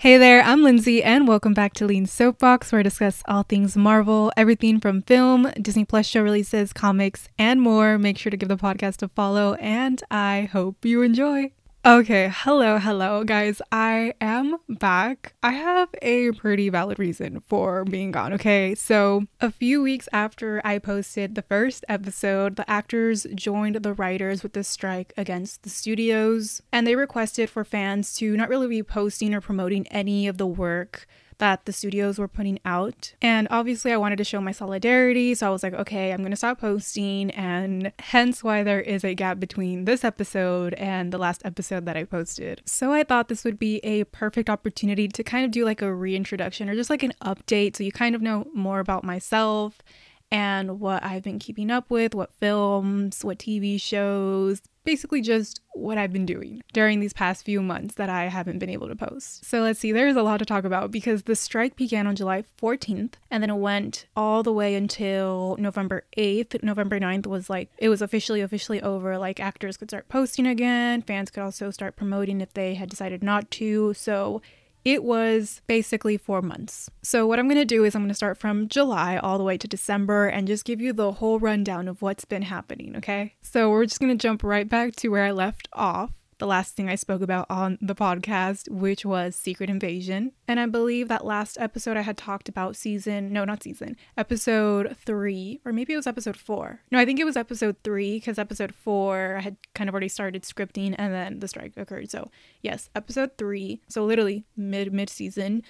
Hey there, I'm Lindsay, and welcome back to Lean Soapbox, where I discuss all things Marvel, everything from film, Disney Plus show releases, comics, and more. Make sure to give the podcast a follow, and I hope you enjoy. Okay, hello, hello, guys. I am back. I have a pretty valid reason for being gone, okay? So, a few weeks after I posted the first episode, the actors joined the writers with the strike against the studios, and they requested for fans to not really be posting or promoting any of the work that the studios were putting out. And obviously, I wanted to show my solidarity. So I was like, okay, I'm going to stop posting. And hence why there is a gap between this episode and the last episode that I posted. So I thought this would be a perfect opportunity to kind of do like a reintroduction or just like an update so you kind of know more about myself and what I've been keeping up with, what films, what TV shows, basically just what I've been doing during these past few months that I haven't been able to post. So let's see, there's a lot to talk about because the strike began on July 14th and then it went all the way until November 8th. November 9th was like, it was officially, officially over. Like actors could start posting again, fans could also start promoting if they had decided not to. So it was basically four months. So, what I'm going to do is I'm going to start from July all the way to December and just give you the whole rundown of what's been happening, okay? So, we're just going to jump right back to where I left off the last thing I spoke about on the podcast, which was Secret Invasion. And I believe that last episode I had talked about season, no, not season, episode three, or maybe it was episode four. No, I think it was episode three because episode four I had kind of already started scripting and then the strike occurred. So, yes, episode three. So, literally mid mid season.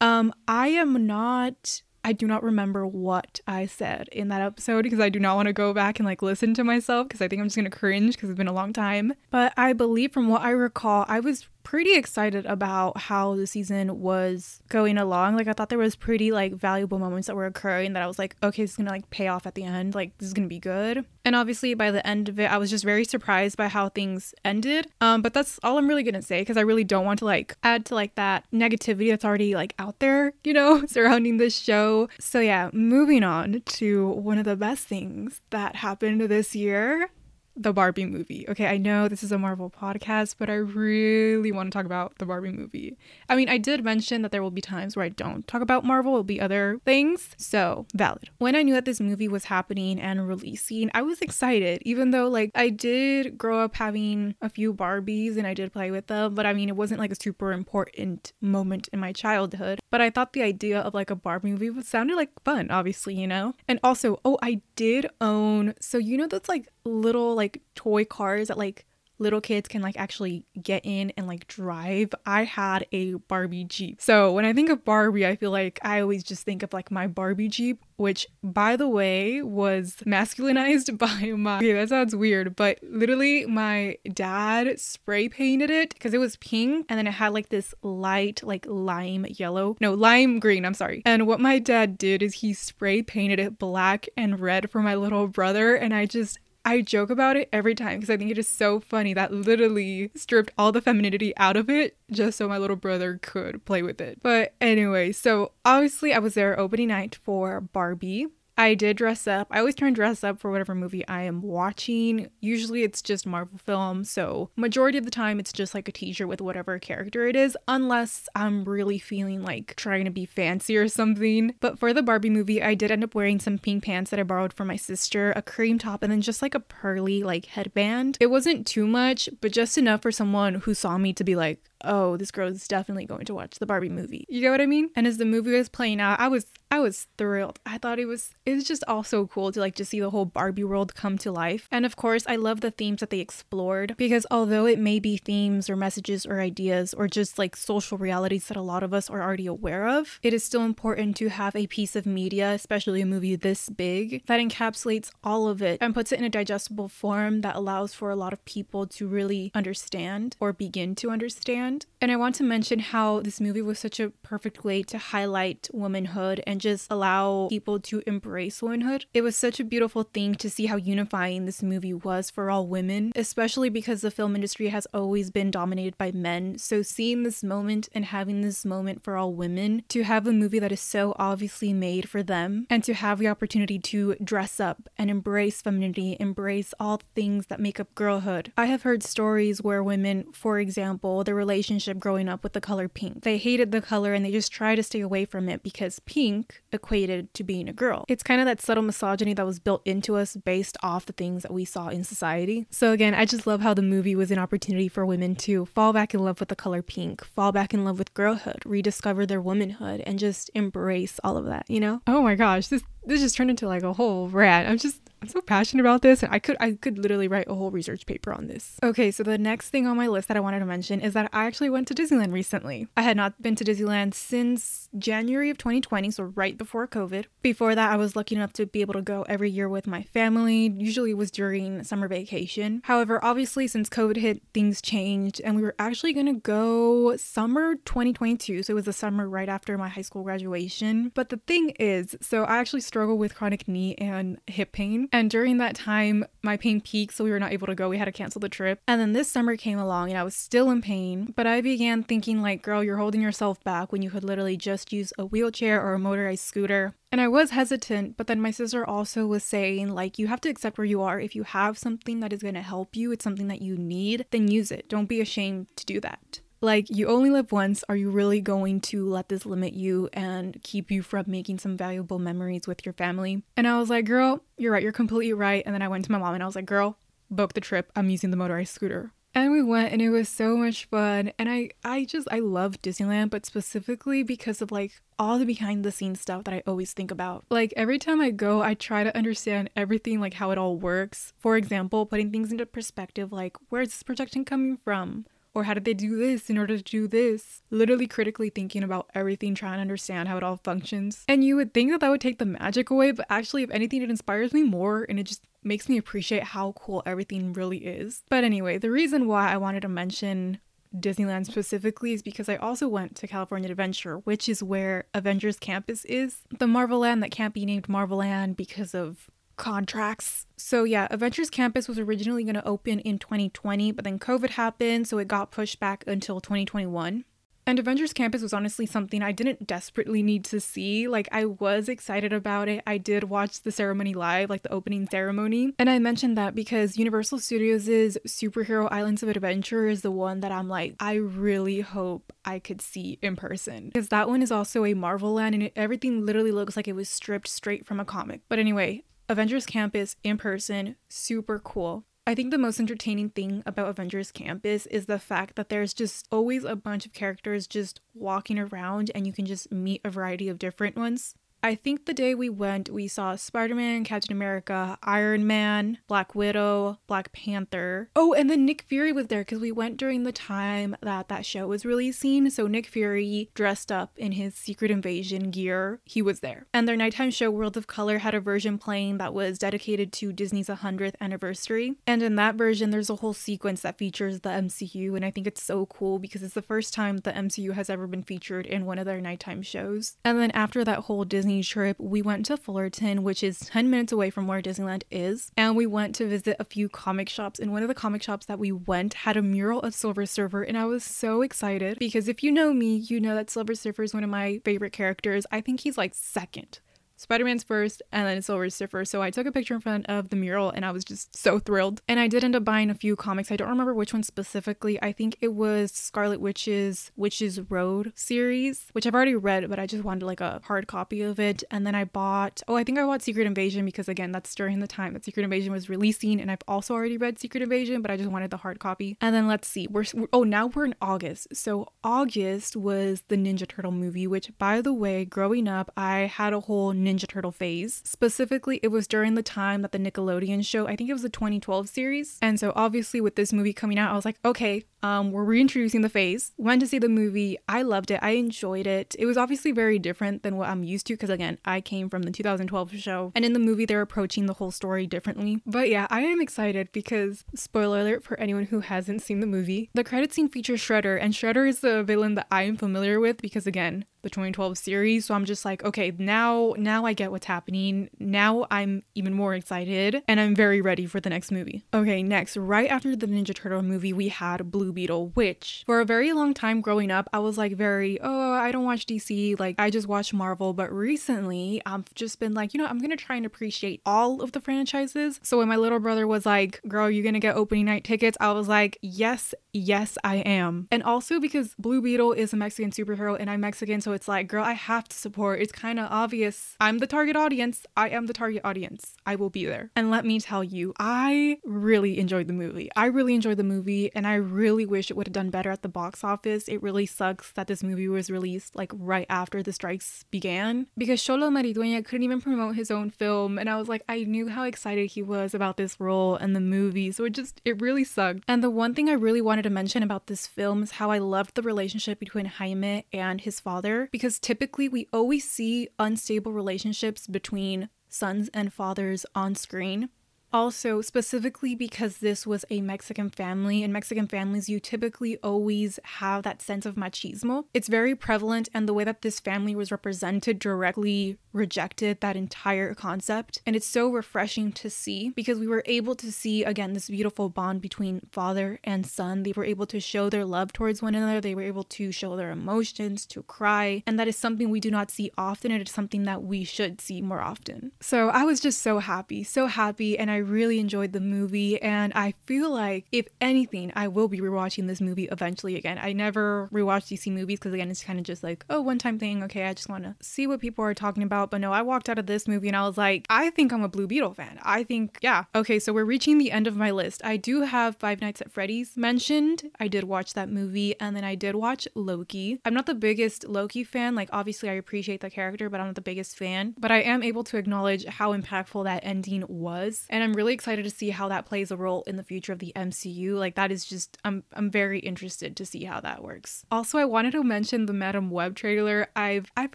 Um, I am not I do not remember what I said in that episode because I do not want to go back and like listen to myself because I think I'm just going to cringe because it's been a long time. But I believe from what I recall, I was pretty excited about how the season was going along. Like I thought there was pretty like valuable moments that were occurring that I was like, okay, this is gonna like pay off at the end. Like this is gonna be good. And obviously by the end of it, I was just very surprised by how things ended. Um, but that's all I'm really gonna say because I really don't want to like add to like that negativity that's already like out there, you know, surrounding this show. So yeah, moving on to one of the best things that happened this year the Barbie movie. Okay, I know this is a Marvel podcast, but I really want to talk about the Barbie movie. I mean, I did mention that there will be times where I don't talk about Marvel, it'll be other things. So, valid. When I knew that this movie was happening and releasing, I was excited, even though, like, I did grow up having a few Barbies and I did play with them, but I mean, it wasn't like a super important moment in my childhood. But I thought the idea of like a Barbie movie sounded like fun, obviously, you know? And also, oh, I did own, so you know, that's like little like toy cars that like little kids can like actually get in and like drive. I had a Barbie Jeep. So when I think of Barbie, I feel like I always just think of like my Barbie Jeep, which by the way was masculinized by my Okay, that sounds weird, but literally my dad spray painted it because it was pink and then it had like this light like lime yellow. No, lime green, I'm sorry. And what my dad did is he spray painted it black and red for my little brother and I just I joke about it every time because I think it is so funny that literally stripped all the femininity out of it just so my little brother could play with it. But anyway, so obviously I was there opening night for Barbie. I did dress up. I always try and dress up for whatever movie I am watching. Usually it's just Marvel films, so majority of the time it's just like a t-shirt with whatever character it is, unless I'm really feeling like trying to be fancy or something. But for the Barbie movie, I did end up wearing some pink pants that I borrowed from my sister, a cream top, and then just like a pearly like headband. It wasn't too much, but just enough for someone who saw me to be like, oh, this girl is definitely going to watch the Barbie movie. You get what I mean? And as the movie was playing out, I was I was thrilled. I thought it was it was just all so cool to like just see the whole Barbie world come to life. And of course, I love the themes that they explored because although it may be themes or messages or ideas or just like social realities that a lot of us are already aware of, it is still important to have a piece of media, especially a movie this big, that encapsulates all of it and puts it in a digestible form that allows for a lot of people to really understand or begin to understand and I want to mention how this movie was such a perfect way to highlight womanhood and just allow people to embrace womanhood. It was such a beautiful thing to see how unifying this movie was for all women, especially because the film industry has always been dominated by men. So seeing this moment and having this moment for all women, to have a movie that is so obviously made for them, and to have the opportunity to dress up and embrace femininity, embrace all things that make up girlhood. I have heard stories where women, for example, their relationship relationship growing up with the color pink. They hated the color and they just tried to stay away from it because pink equated to being a girl. It's kind of that subtle misogyny that was built into us based off the things that we saw in society. So again, I just love how the movie was an opportunity for women to fall back in love with the color pink, fall back in love with girlhood, rediscover their womanhood, and just embrace all of that, you know? Oh my gosh, this this just turned into like a whole rant. I'm just I'm so passionate about this and I could I could literally write a whole research paper on this. Okay, so the next thing on my list that I wanted to mention is that I actually went to Disneyland recently. I had not been to Disneyland since January of 2020, so right before COVID. Before that, I was lucky enough to be able to go every year with my family. Usually it was during summer vacation. However, obviously since COVID hit, things changed and we were actually going to go summer 2022, so it was the summer right after my high school graduation. But the thing is, so I actually struggle with chronic knee and hip pain and during that time, my pain peaked, so we were not able to go. We had to cancel the trip. And then this summer came along and I was still in pain, but I began thinking, like, girl, you're holding yourself back when you could literally just use a wheelchair or a motorized scooter. And I was hesitant, but then my sister also was saying, like, you have to accept where you are. If you have something that is going to help you, it's something that you need, then use it. Don't be ashamed to do that. Like, you only live once. Are you really going to let this limit you and keep you from making some valuable memories with your family? And I was like, girl, you're right. You're completely right. And then I went to my mom and I was like, girl, book the trip. I'm using the motorized scooter. And we went and it was so much fun. And I I just I love Disneyland, but specifically because of like all the behind the scenes stuff that I always think about. Like every time I go, I try to understand everything like how it all works. For example, putting things into perspective like where's this projection coming from? Or how did they do this in order to do this? Literally critically thinking about everything, trying to understand how it all functions. And you would think that that would take the magic away, but actually, if anything, it inspires me more and it just makes me appreciate how cool everything really is. But anyway, the reason why I wanted to mention Disneyland specifically is because I also went to California Adventure, which is where Avengers Campus is. The Marvel Land that can't be named Marvel Land because of contracts. So yeah, Avengers Campus was originally going to open in 2020, but then COVID happened, so it got pushed back until 2021. And Avengers Campus was honestly something I didn't desperately need to see. Like, I was excited about it. I did watch the ceremony live, like the opening ceremony. And I mentioned that because Universal Studios' Superhero Islands of Adventure is the one that I'm like, I really hope I could see in person. Because that one is also a Marvel land and everything literally looks like it was stripped straight from a comic. But anyway, Avengers Campus in person, super cool. I think the most entertaining thing about Avengers Campus is the fact that there's just always a bunch of characters just walking around and you can just meet a variety of different ones. I think the day we went, we saw Spider Man, Captain America, Iron Man, Black Widow, Black Panther. Oh, and then Nick Fury was there because we went during the time that that show was releasing. So Nick Fury, dressed up in his Secret Invasion gear, he was there. And their nighttime show, World of Color, had a version playing that was dedicated to Disney's 100th anniversary. And in that version, there's a whole sequence that features the MCU. And I think it's so cool because it's the first time the MCU has ever been featured in one of their nighttime shows. And then after that whole Disney Disney trip, we went to Fullerton, which is 10 minutes away from where Disneyland is, and we went to visit a few comic shops. And one of the comic shops that we went had a mural of Silver Surfer, and I was so excited because if you know me, you know that Silver Surfer is one of my favorite characters. I think he's like second Spider Man's first, and then Silver Surfer. So I took a picture in front of the mural and I was just so thrilled. And I did end up buying a few comics. I don't remember which one specifically. I think it was Scarlet Witch's Witch's Road series, which I've already read, but I just wanted like a hard copy of it. And then I bought, oh, I think I bought Secret Invasion because again, that's during the time that Secret Invasion was releasing. And I've also already read Secret Invasion, but I just wanted the hard copy. And then let's see, we're, oh, now we're in August. So August was the Ninja Turtle movie, which by the way, growing up, I had a whole Ninja Turtle phase. Specifically, it was during the time that the Nickelodeon show, I think it was the 2012 series. And so obviously with this movie coming out, I was like, okay, um, we're reintroducing the phase. Went to see the movie. I loved it. I enjoyed it. It was obviously very different than what I'm used to because again, I came from the 2012 show. And in the movie, they're approaching the whole story differently. But yeah, I am excited because spoiler alert for anyone who hasn't seen the movie, the credit scene features Shredder, and Shredder is the villain that I am familiar with because again, the 2012 series. So I'm just like, okay, now now now I get what's happening. Now I'm even more excited and I'm very ready for the next movie. Okay, next, right after the Ninja Turtle movie, we had Blue Beetle, which for a very long time growing up, I was like very, oh, I don't watch DC, like I just watch Marvel. But recently, I've just been like, you know, I'm gonna try and appreciate all of the franchises. So when my little brother was like, girl, you gonna get opening night tickets? I was like, yes, yes, I am. And also because Blue Beetle is a Mexican superhero and I'm Mexican, so it's like, girl, I have to support. It's kind of obvious. I'm the target audience. I am the target audience. I will be there. And let me tell you, I really enjoyed the movie. I really enjoyed the movie and I really wish it would have done better at the box office. It really sucks that this movie was released like right after the strikes began because Xolo Maridueña couldn't even promote his own film. And I was like, I knew how excited he was about this role and the movie. So it just, it really sucked. And the one thing I really wanted to mention about this film is how I loved the relationship between Jaime and his father because typically we always see unstable relationships between sons and fathers on screen. Also, specifically because this was a Mexican family, in Mexican families, you typically always have that sense of machismo. It's very prevalent, and the way that this family was represented directly rejected that entire concept. And it's so refreshing to see because we were able to see, again, this beautiful bond between father and son. They were able to show their love towards one another, they were able to show their emotions, to cry. And that is something we do not see often. It is something that we should see more often. So I was just so happy, so happy. And I really enjoyed the movie. And I feel like, if anything, I will be rewatching this movie eventually again. I never rewatch DC movies because, again, it's kind of just like, oh, one time thing. Okay, I just want to see what people are talking about but no, I walked out of this movie and I was like, I think I'm a Blue Beetle fan. I think, yeah. Okay, so we're reaching the end of my list. I do have Five Nights at Freddy's mentioned. I did watch that movie and then I did watch Loki. I'm not the biggest Loki fan. Like, obviously, I appreciate the character, but I'm not the biggest fan. But I am able to acknowledge how impactful that ending was. And I'm really excited to see how that plays a role in the future of the MCU. Like, that is just, I'm, I'm very interested to see how that works. Also, I wanted to mention the Madame Web trailer. I've, I've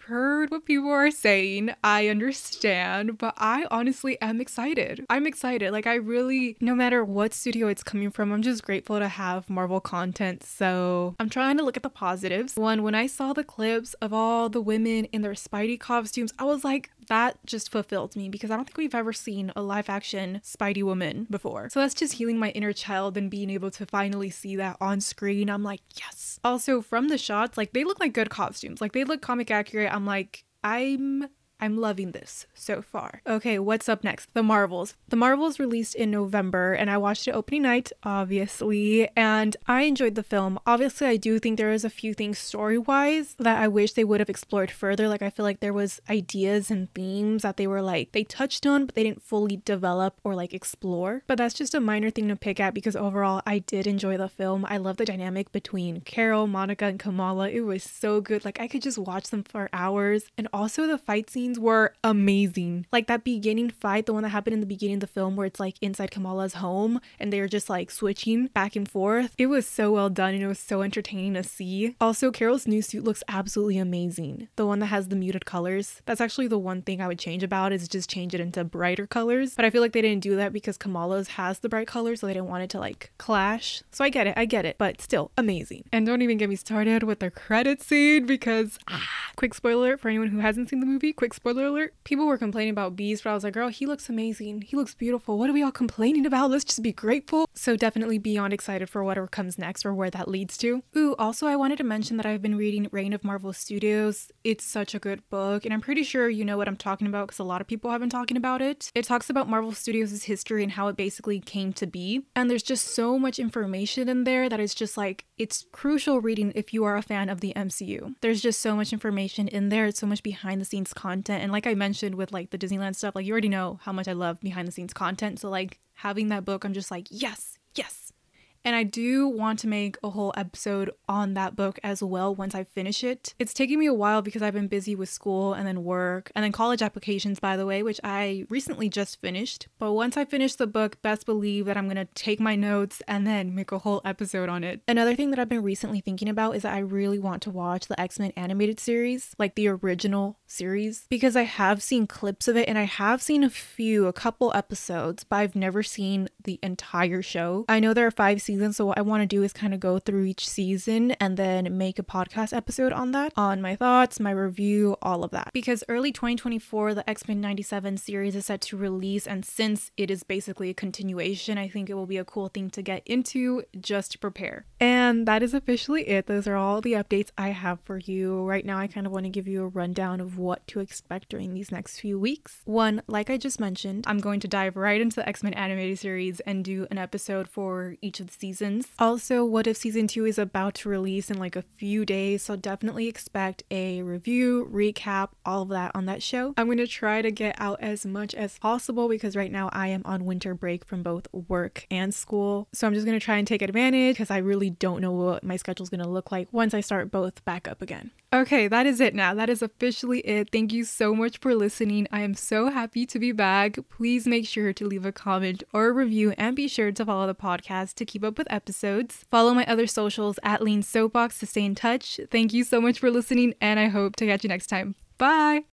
heard what people are saying I understand, but I honestly am excited. I'm excited. Like, I really, no matter what studio it's coming from, I'm just grateful to have Marvel content. So I'm trying to look at the positives. One, when I saw the clips of all the women in their Spidey costumes, I was like, that just fulfilled me because I don't think we've ever seen a live action Spidey woman before. So that's just healing my inner child and being able to finally see that on screen. I'm like, yes. Also, from the shots, like they look like good costumes. Like they look comic accurate. I'm like, I'm I'm loving this so far. Okay, what's up next? The Marvels. The Marvels released in November, and I watched it opening night, obviously, and I enjoyed the film. Obviously, I do think there is a few things story-wise that I wish they would have explored further. Like I feel like there was ideas and themes that they were like they touched on, but they didn't fully develop or like explore. But that's just a minor thing to pick at because overall, I did enjoy the film. I love the dynamic between Carol, Monica, and Kamala. It was so good. Like I could just watch them for hours, and also the fight scenes scenes were amazing. Like that beginning fight, the one that happened in the beginning of the film where it's like inside Kamala's home and they're just like switching back and forth. It was so well done and it was so entertaining to see. Also, Carol's new suit looks absolutely amazing. The one that has the muted colors. That's actually the one thing I would change about is just change it into brighter colors. But I feel like they didn't do that because Kamala's has the bright colors, so they didn't want it to like clash. So I get it, I get it, but still amazing. And don't even get me started with the credit scene because ah, quick spoiler for anyone who hasn't seen the movie, quick spoiler alert, people were complaining about Beast, but I was like, girl, he looks amazing. He looks beautiful. What are we all complaining about? Let's just be grateful. So definitely beyond excited for whatever comes next or where that leads to. Ooh, also I wanted to mention that I've been reading Reign of Marvel Studios. It's such a good book, and I'm pretty sure you know what I'm talking about because a lot of people have been talking about it. It talks about Marvel Studios' history and how it basically came to be. And there's just so much information in there that it's just like it's crucial reading if you are a fan of the MCU. There's just so much information in there, it's so much behind the scenes content. And like I mentioned with like the Disneyland stuff, like you already know how much I love behind the scenes content. So like having that book, I'm just like, yes, yes, and I do want to make a whole episode on that book as well once I finish it. It's taking me a while because I've been busy with school and then work and then college applications, by the way, which I recently just finished. But once I finish the book, best believe that I'm gonna take my notes and then make a whole episode on it. Another thing that I've been recently thinking about is that I really want to watch the X Men animated series, like the original series, because I have seen clips of it and I have seen a few, a couple episodes, but I've never seen the entire show. I know there are five seasons, so what I want to do is kind of go through each season and then make a podcast episode on that, on my thoughts, my review, all of that. Because early 2024, the X Men 97 series is set to release, and since it is basically a continuation, I think it will be a cool thing to get into just to prepare. And that is officially it. Those are all the updates I have for you. Right now, I kind of want to give you a rundown of what to expect during these next few weeks. One, like I just mentioned, I'm going to dive right into the X Men animated series and do an episode for each of the seasons. Also, What If Season 2 is about to release in like a few days, so definitely expect a review, recap, all of that on that show. I'm to try to get out as much as possible because right now I am on winter break from both work and school. So I'm just to try and take advantage because I really don't know what my schedule is to look like once I start both back up again. Okay, that is it now. That is officially it. Thank you so much for listening. I am so happy to be back. Please make sure to leave a comment or a review and be sure to follow the podcast to keep up with episodes. Follow my other socials at Lean Soapbox to stay in touch. Thank you so much for listening, and I hope to catch you next time. Bye.